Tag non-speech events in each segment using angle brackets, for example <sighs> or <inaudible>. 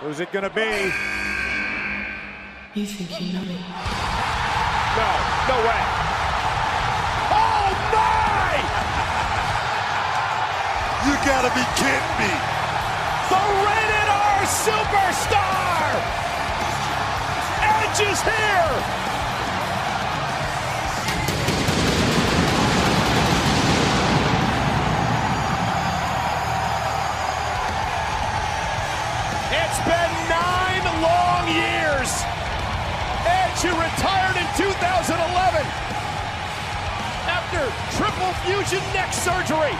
Who's it going to be? You think you know me? No, no way. Oh my! You gotta be kidding me. The rated R superstar! Edge is here! It's been nine long years. Edge, who retired in 2011 after triple fusion neck surgery.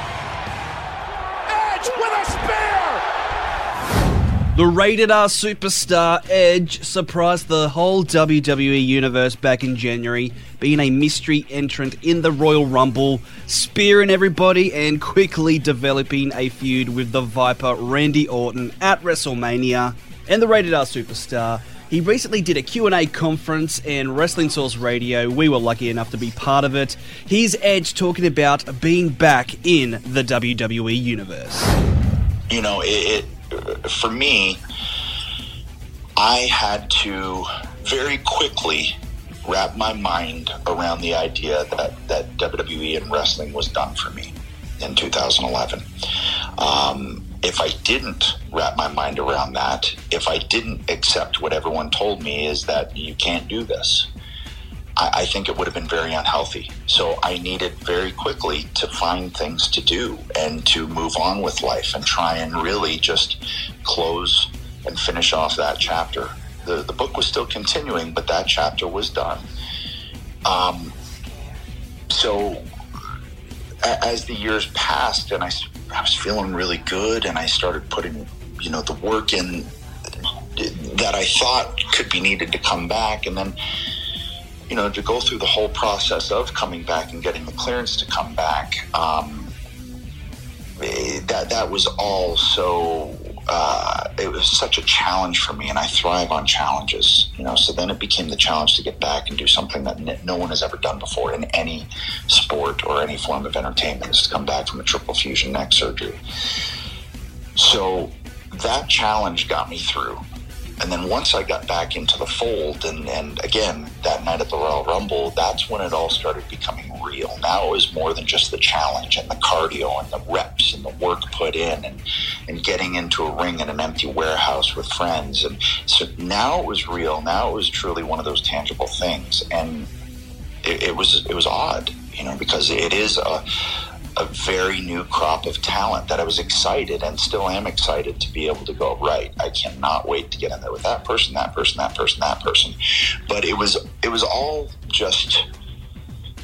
Edge with a spear! The rated R superstar Edge surprised the whole WWE universe back in January, being a mystery entrant in the Royal Rumble, spearing everybody and quickly developing a feud with the Viper Randy Orton at WrestleMania. And the rated R superstar, he recently did a Q&A conference and Wrestling Source Radio. We were lucky enough to be part of it. Here's Edge talking about being back in the WWE universe. you know, it, it for me, I had to very quickly wrap my mind around the idea that, that WWE and wrestling was done for me in 2011. Um, if I didn't wrap my mind around that, if I didn't accept what everyone told me is that you can't do this, I, I think it would have been very unhealthy. So I needed very quickly to find things to do and to move on with life and try and really just close and finish off that chapter. The, the book was still continuing, but that chapter was done. Um, so as the years passed and I, I was feeling really good and I started putting, you know, the work in that I thought could be needed to come back. And then, you know, to go through the whole process of coming back and getting the clearance to come back, um, that that was all so. Uh, it was such a challenge for me, and I thrive on challenges. You know, so then it became the challenge to get back and do something that no one has ever done before in any sport or any form of entertainment. Is to come back from a triple fusion neck surgery. So that challenge got me through. And then once I got back into the fold, and, and again, that night at the Royal Rumble, that's when it all started becoming real. Now it was more than just the challenge and the cardio and the reps and the work put in and, and getting into a ring in an empty warehouse with friends. And so now it was real. Now it was truly one of those tangible things. And it, it was it was odd, you know, because it is a a very new crop of talent that I was excited and still am excited to be able to go right. I cannot wait to get in there with that person, that person, that person, that person. But it was it was all just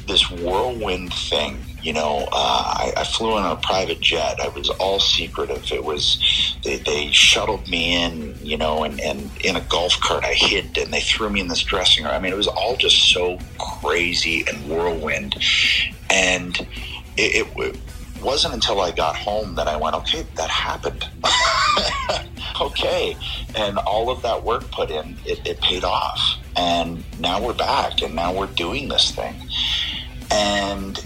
this whirlwind thing. You know, uh, I, I flew in a private jet. I was all secretive. It was they, they shuttled me in, you know, and, and in a golf cart I hid, and they threw me in this dressing room. I mean, it was all just so crazy and whirlwind, and it, it wasn't until I got home that I went, okay, that happened. <laughs> okay. And all of that work put in, it, it paid off. And now we're back and now we're doing this thing. And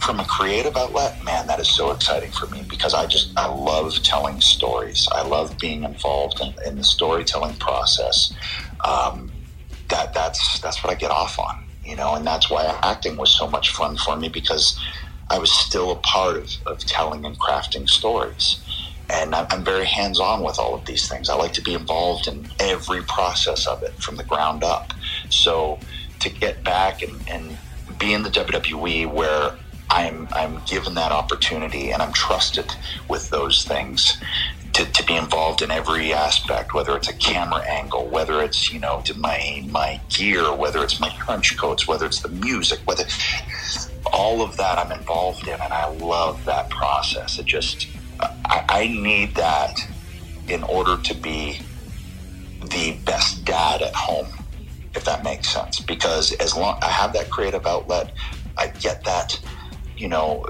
from a creative outlet, man, that is so exciting for me because I just, I love telling stories. I love being involved in, in the storytelling process. Um, that, that's, that's what I get off on, you know, and that's why acting was so much fun for me because I was still a part of, of telling and crafting stories. And I'm, very hands on with all of these things. I like to be involved in every process of it from the ground up. So to get back and, and be in the WWE where I'm, I'm given that opportunity and I'm trusted with those things to, to be involved in every aspect, whether it's a camera angle, whether it's, you know, my, my gear, whether it's my trench coats, whether it's the music, whether all of that I'm involved in, and I love that process. It just, I, I need that in order to be the best dad at home, if that makes sense. Because as long I have that creative outlet, I get that, you know,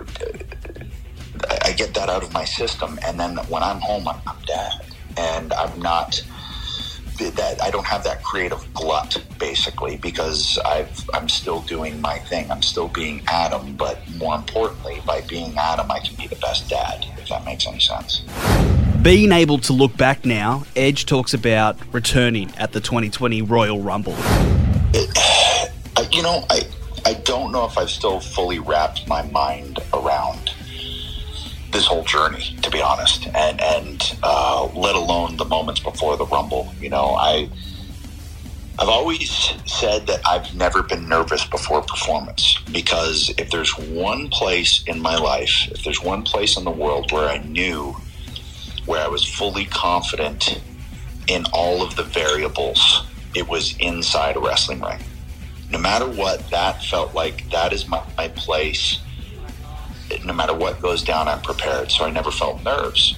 I- get that out of my system, and then when I'm home, I'm, I'm dad, and I'm not that I don't have that creative glut basically because I've I'm still doing my thing. I'm still being Adam, but more importantly, by being Adam, I can be the best dad. If that makes any sense. being able to look back now, Edge talks about returning at the 2020 Royal Rumble. <sighs> I, you know, I I don't know if I've still fully wrapped my mind around this whole journey, to be honest, and and uh, let alone the moments before the Rumble. You know, I I've always said that I've never been nervous before performance because if there's one place in my life, if there's one place in the world where I knew where I was fully confident in all of the variables, it was inside a wrestling ring. No matter what, that felt like that is my, my place. No matter what goes down, I'm prepared. So I never felt nerves.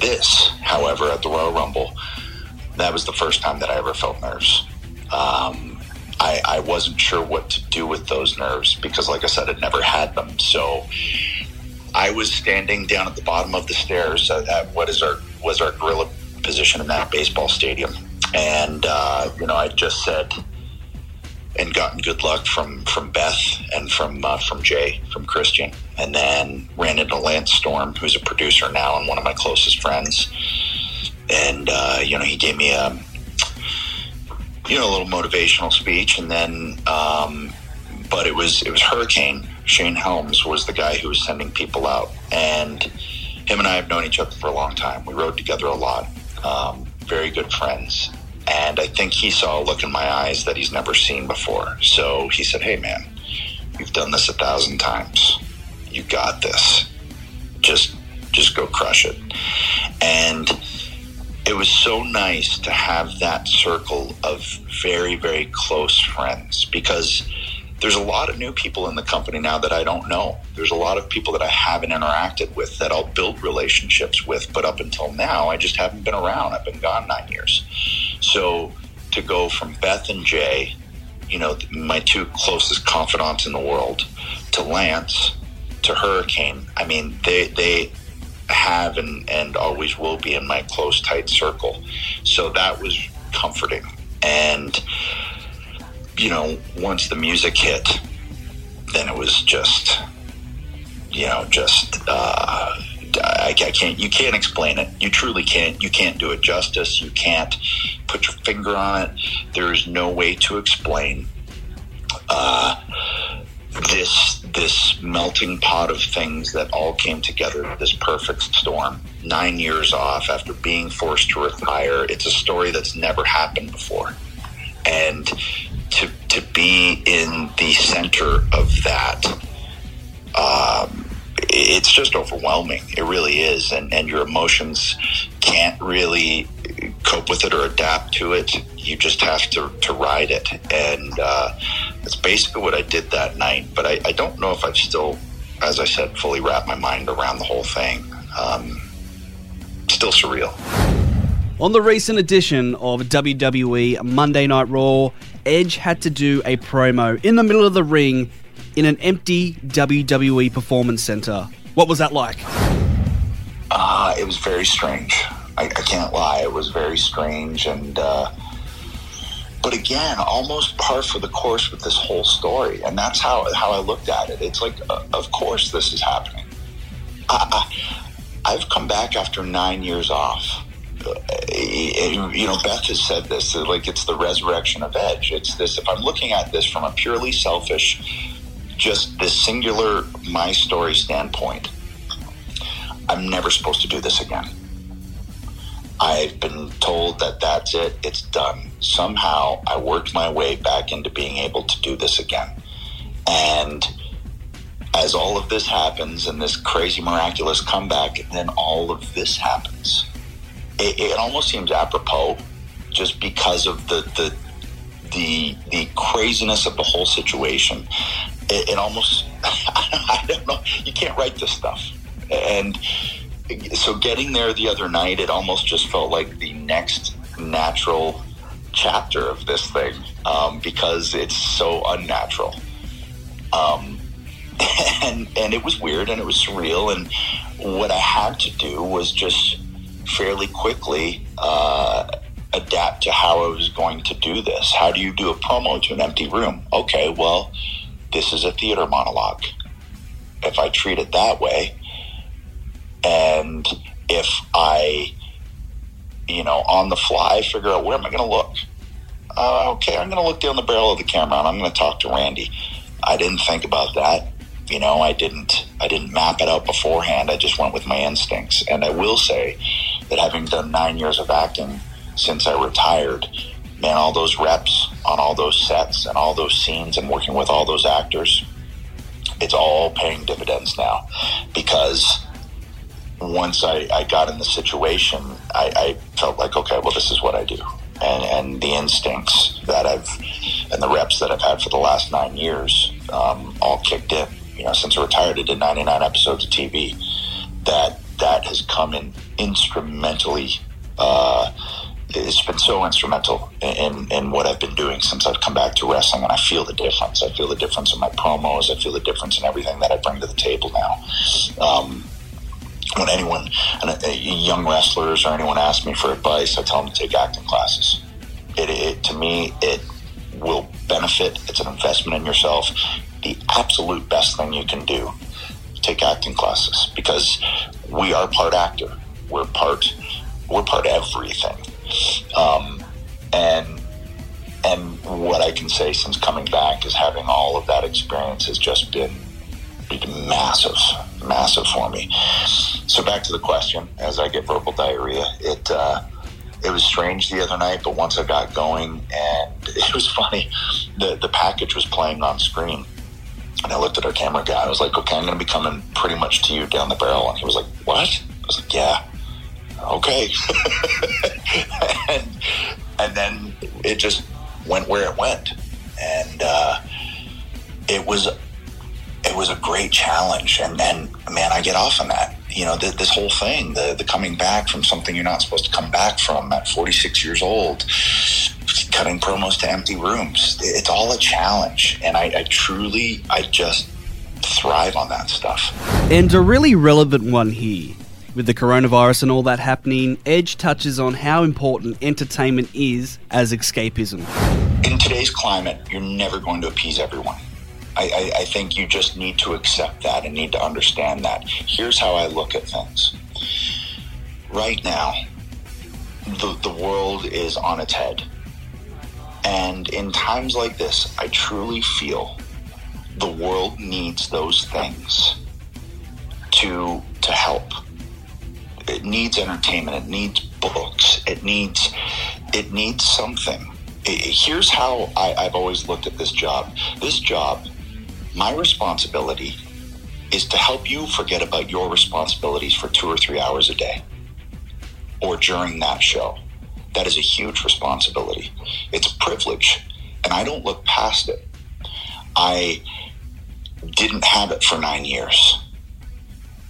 This, however, at the Royal Rumble, that was the first time that I ever felt nerves. Um, I, I wasn't sure what to do with those nerves because, like I said, I'd never had them. So I was standing down at the bottom of the stairs at what is our was our gorilla position in that baseball stadium, and uh, you know I just said and gotten good luck from from Beth and from uh, from Jay from Christian, and then ran into Lance Storm, who's a producer now and one of my closest friends, and uh, you know he gave me a you know a little motivational speech, and then um, but it was it was Hurricane Shane Helms was the guy who was sending people out, and him and I have known each other for a long time. We rode together a lot, um, very good friends. And I think he saw a look in my eyes that he's never seen before. So he said, Hey, man, you've done this a thousand times. You got this. Just, just go crush it. And it was so nice to have that circle of very, very close friends because there's a lot of new people in the company now that I don't know. There's a lot of people that I haven't interacted with that I'll build relationships with, but up until now, I just haven't been around. I've been gone nine years. So to go from Beth and Jay, you know, my two closest confidants in the world, to Lance, to Hurricane, I mean, they, they, have and, and always will be in my close tight circle. So that was comforting. And you know, once the music hit, then it was just, you know, just, uh, I, I, can't, you can't explain it. You truly can't. You can't do it justice. You can't put your finger on it. There is no way to explain uh, this this melting pot of things that all came together. This perfect storm. Nine years off after being forced to retire. It's a story that's never happened before, and to to be in the center of that um, it's just overwhelming. It really is. And and your emotions can't really cope with it or adapt to it. You just have to to ride it. And uh, that's basically what I did that night. But I, I don't know if I've still as I said fully wrapped my mind around the whole thing. Um, still surreal. On the recent edition of WWE Monday Night Raw, Edge had to do a promo in the middle of the ring in an empty WWE Performance Center. What was that like? Uh, it was very strange. I, I can't lie. It was very strange. And, uh, but again, almost par for the course with this whole story. And that's how, how I looked at it. It's like, uh, of course this is happening. I, I, I've come back after nine years off you know, Beth has said this, like it's the resurrection of Edge. It's this, if I'm looking at this from a purely selfish, just this singular my story standpoint, I'm never supposed to do this again. I've been told that that's it, it's done. Somehow I worked my way back into being able to do this again. And as all of this happens and this crazy miraculous comeback, then all of this happens it, it almost seems apropos just because of the the the the craziness of the whole situation. It, it almost <laughs> I don't know. You can't write this stuff, and so getting there the other night, it almost just felt like the next natural chapter of this thing um, because it's so unnatural. Um, <laughs> and and it was weird and it was surreal and what I had to do was just fairly quickly uh, adapt to how I was going to do this. How do you do a promo to an empty room? Okay, well, this is a theater monologue. If I treat it that way, and if I you know, on the fly, figure out where am I going to look. Uh, okay, I'm going to look down the barrel of the camera and I'm going to talk to Randy. I didn't think about that. You know, I didn't. I didn't map it out beforehand. I just went with my instincts. And I will say that having done nine years of acting since I retired, man, all those reps on all those sets and all those scenes and working with all those actors, it's all paying dividends now because once I, I got in the situation, I, I felt like, okay, well, this is what I do. And, and the instincts that I've, and the reps that I've had for the last nine years, um, all kicked in. You know, since I retired, I did 99 episodes of TV. That, that has come in instrumentally, uh, it's been so instrumental in, in what I've been doing since I've come back to wrestling, and I feel the difference. I feel the difference in my promos. I feel the difference in everything that I bring to the table now. Um, when anyone, young wrestlers or anyone asks me for advice, I tell them to take acting classes. It, it to me, it will benefit. It's an investment in yourself. The absolute best thing you can do, take acting classes because we are part actor. We're part. We're part everything. Um, and and what I can say since coming back is having all of that experience has just been massive, massive for me. So back to the question, as I get verbal diarrhea, it uh, it was strange the other night, but once I got going, and <laughs> it was funny, the the package was playing on screen, and I looked at our camera guy. I was like, "Okay, I'm going to be coming pretty much to you down the barrel," and he was like, "What?" I was like, "Yeah." Okay, <laughs> and and then it just went where it went, and uh, it was it was a great challenge. And then, man, I get off on that. You know, th- this whole thing, the, the coming back from something you're not supposed to come back from at 46 years old, cutting promos to empty rooms. It's all a challenge. And I, I truly, I just thrive on that stuff. And a really relevant one here. With the coronavirus and all that happening, Edge touches on how important entertainment is as escapism. In today's climate, you're never going to appease everyone. I, I, I think you just need to accept that and need to understand that. Here's how I look at things. Right now, the, the world is on its head. And in times like this, I truly feel the world needs those things to to help. It needs entertainment. It needs books. It needs it needs something. Here's how I, I've always looked at this job. This job my responsibility is to help you forget about your responsibilities for two or three hours a day or during that show. That is a huge responsibility. It's a privilege, and I don't look past it. I didn't have it for nine years.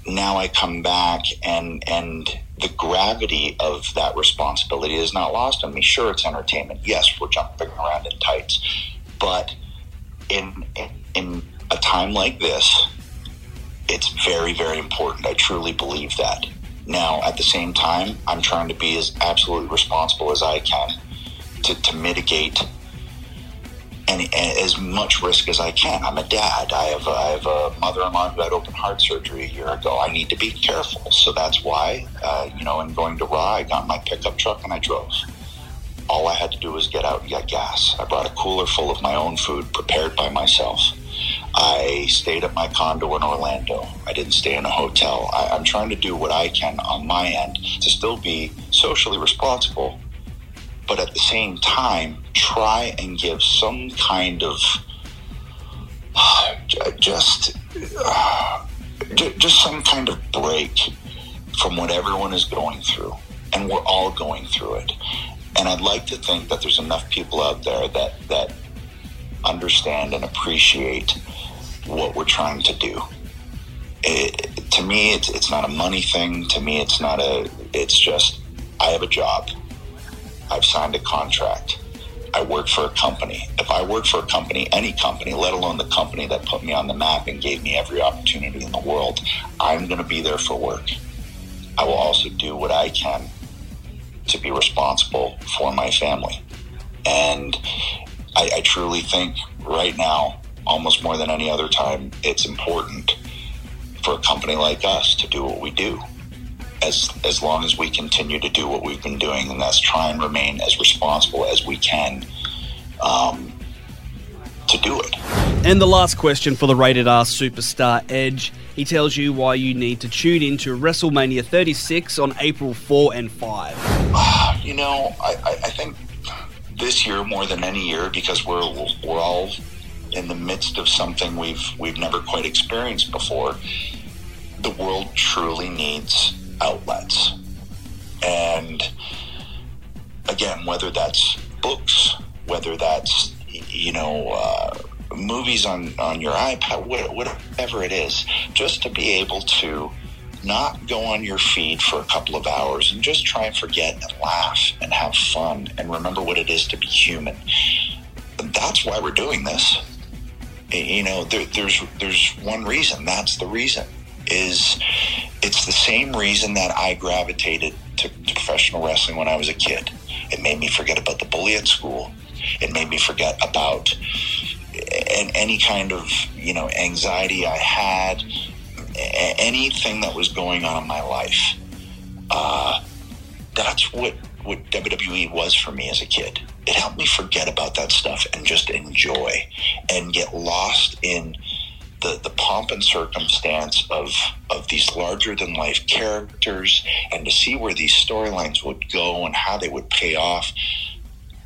Now I come back, and and the gravity of that responsibility is not lost on me. Sure, it's entertainment. Yes, we're jumping around in tights, but in in, in a time like this, it's very, very important. I truly believe that. Now, at the same time, I'm trying to be as absolutely responsible as I can to, to mitigate as much risk as I can. I'm a dad. I have, I have a mother-in-law who had open heart surgery a year ago. I need to be careful. So that's why, uh, you know, in going to Raw, I got my pickup truck and I drove. All I had to do was get out and get gas. I brought a cooler full of my own food prepared by myself. I stayed at my condo in Orlando. I didn't stay in a hotel. I, am trying to do what I can on my end to still be socially responsible, but at the same time, try and give some kind of uh, just uh, just some kind of break from what everyone is going through, and we're all going through it. And I'd like to think that there's enough people out there that that understand and appreciate what we're trying to do. It, to me, it's, it's not a money thing. To me, it's not a, it's just, I have a job. I've signed a contract. I work for a company. If I work for a company, any company, let alone the company that put me on the map and gave me every opportunity in the world, I'm going to be there for work. I will also do what I can to be responsible for my family. And I, I truly think right now, almost more than any other time, it's important for a company like us to do what we do. As as long as we continue to do what we've been doing, and that's try and remain as responsible as we can um, to do it. And the last question for the rated R superstar Edge. He tells you why you need to tune in to WrestleMania 36 on April 4 and 5. <sighs> You know, I, I, I think this year more than any year because we're we're all in the midst of something we've we've never quite experienced before. The world truly needs outlets, and again, whether that's books, whether that's you know uh, movies on on your iPad, whatever it is, just to be able to not go on your feed for a couple of hours and just try and forget and laugh and have fun and remember what it is to be human. That's why we're doing this. You know, there, there's there's one reason. That's the reason. Is it's the same reason that I gravitated to, to professional wrestling when I was a kid. It made me forget about the bully at school. It made me forget about any kind of you know anxiety I had, anything that was going on in my life. Uh, that's what what WWE was for me as a kid. It helped me forget about that stuff and just enjoy and get lost in the, the pomp and circumstance of of these larger than life characters and to see where these storylines would go and how they would pay off.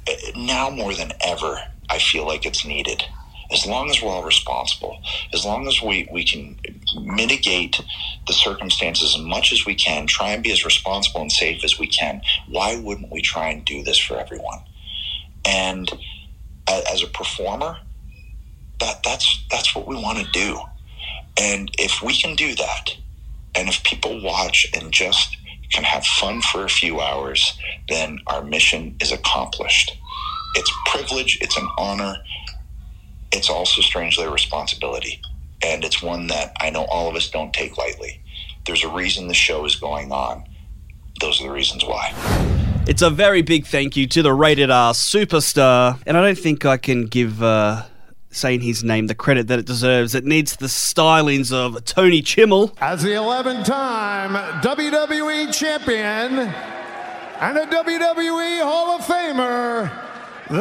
Eh, now more than ever, I feel like it's needed as long as we're all responsible, as long as we, we can mitigate the circumstances as much as we can, try and be as responsible and safe as we can, why wouldn't we try and do this for everyone? And as a performer, that that's that's what we want to do. And if we can do that, and if people watch and just can have fun for a few hours, then our mission is accomplished. It's privilege, it's an honor, it's also strangely a responsibility. And it's one that I know all of us don't take lightly. There's a reason the show is going on. Those are the reasons why. It's a very big thank you to the rated R superstar. And I don't think I can give. Uh saying his name the credit that it deserves. It needs the stylings of Tony Chimel. As the 11 time WWE champion and a WWE Hall of Famer, the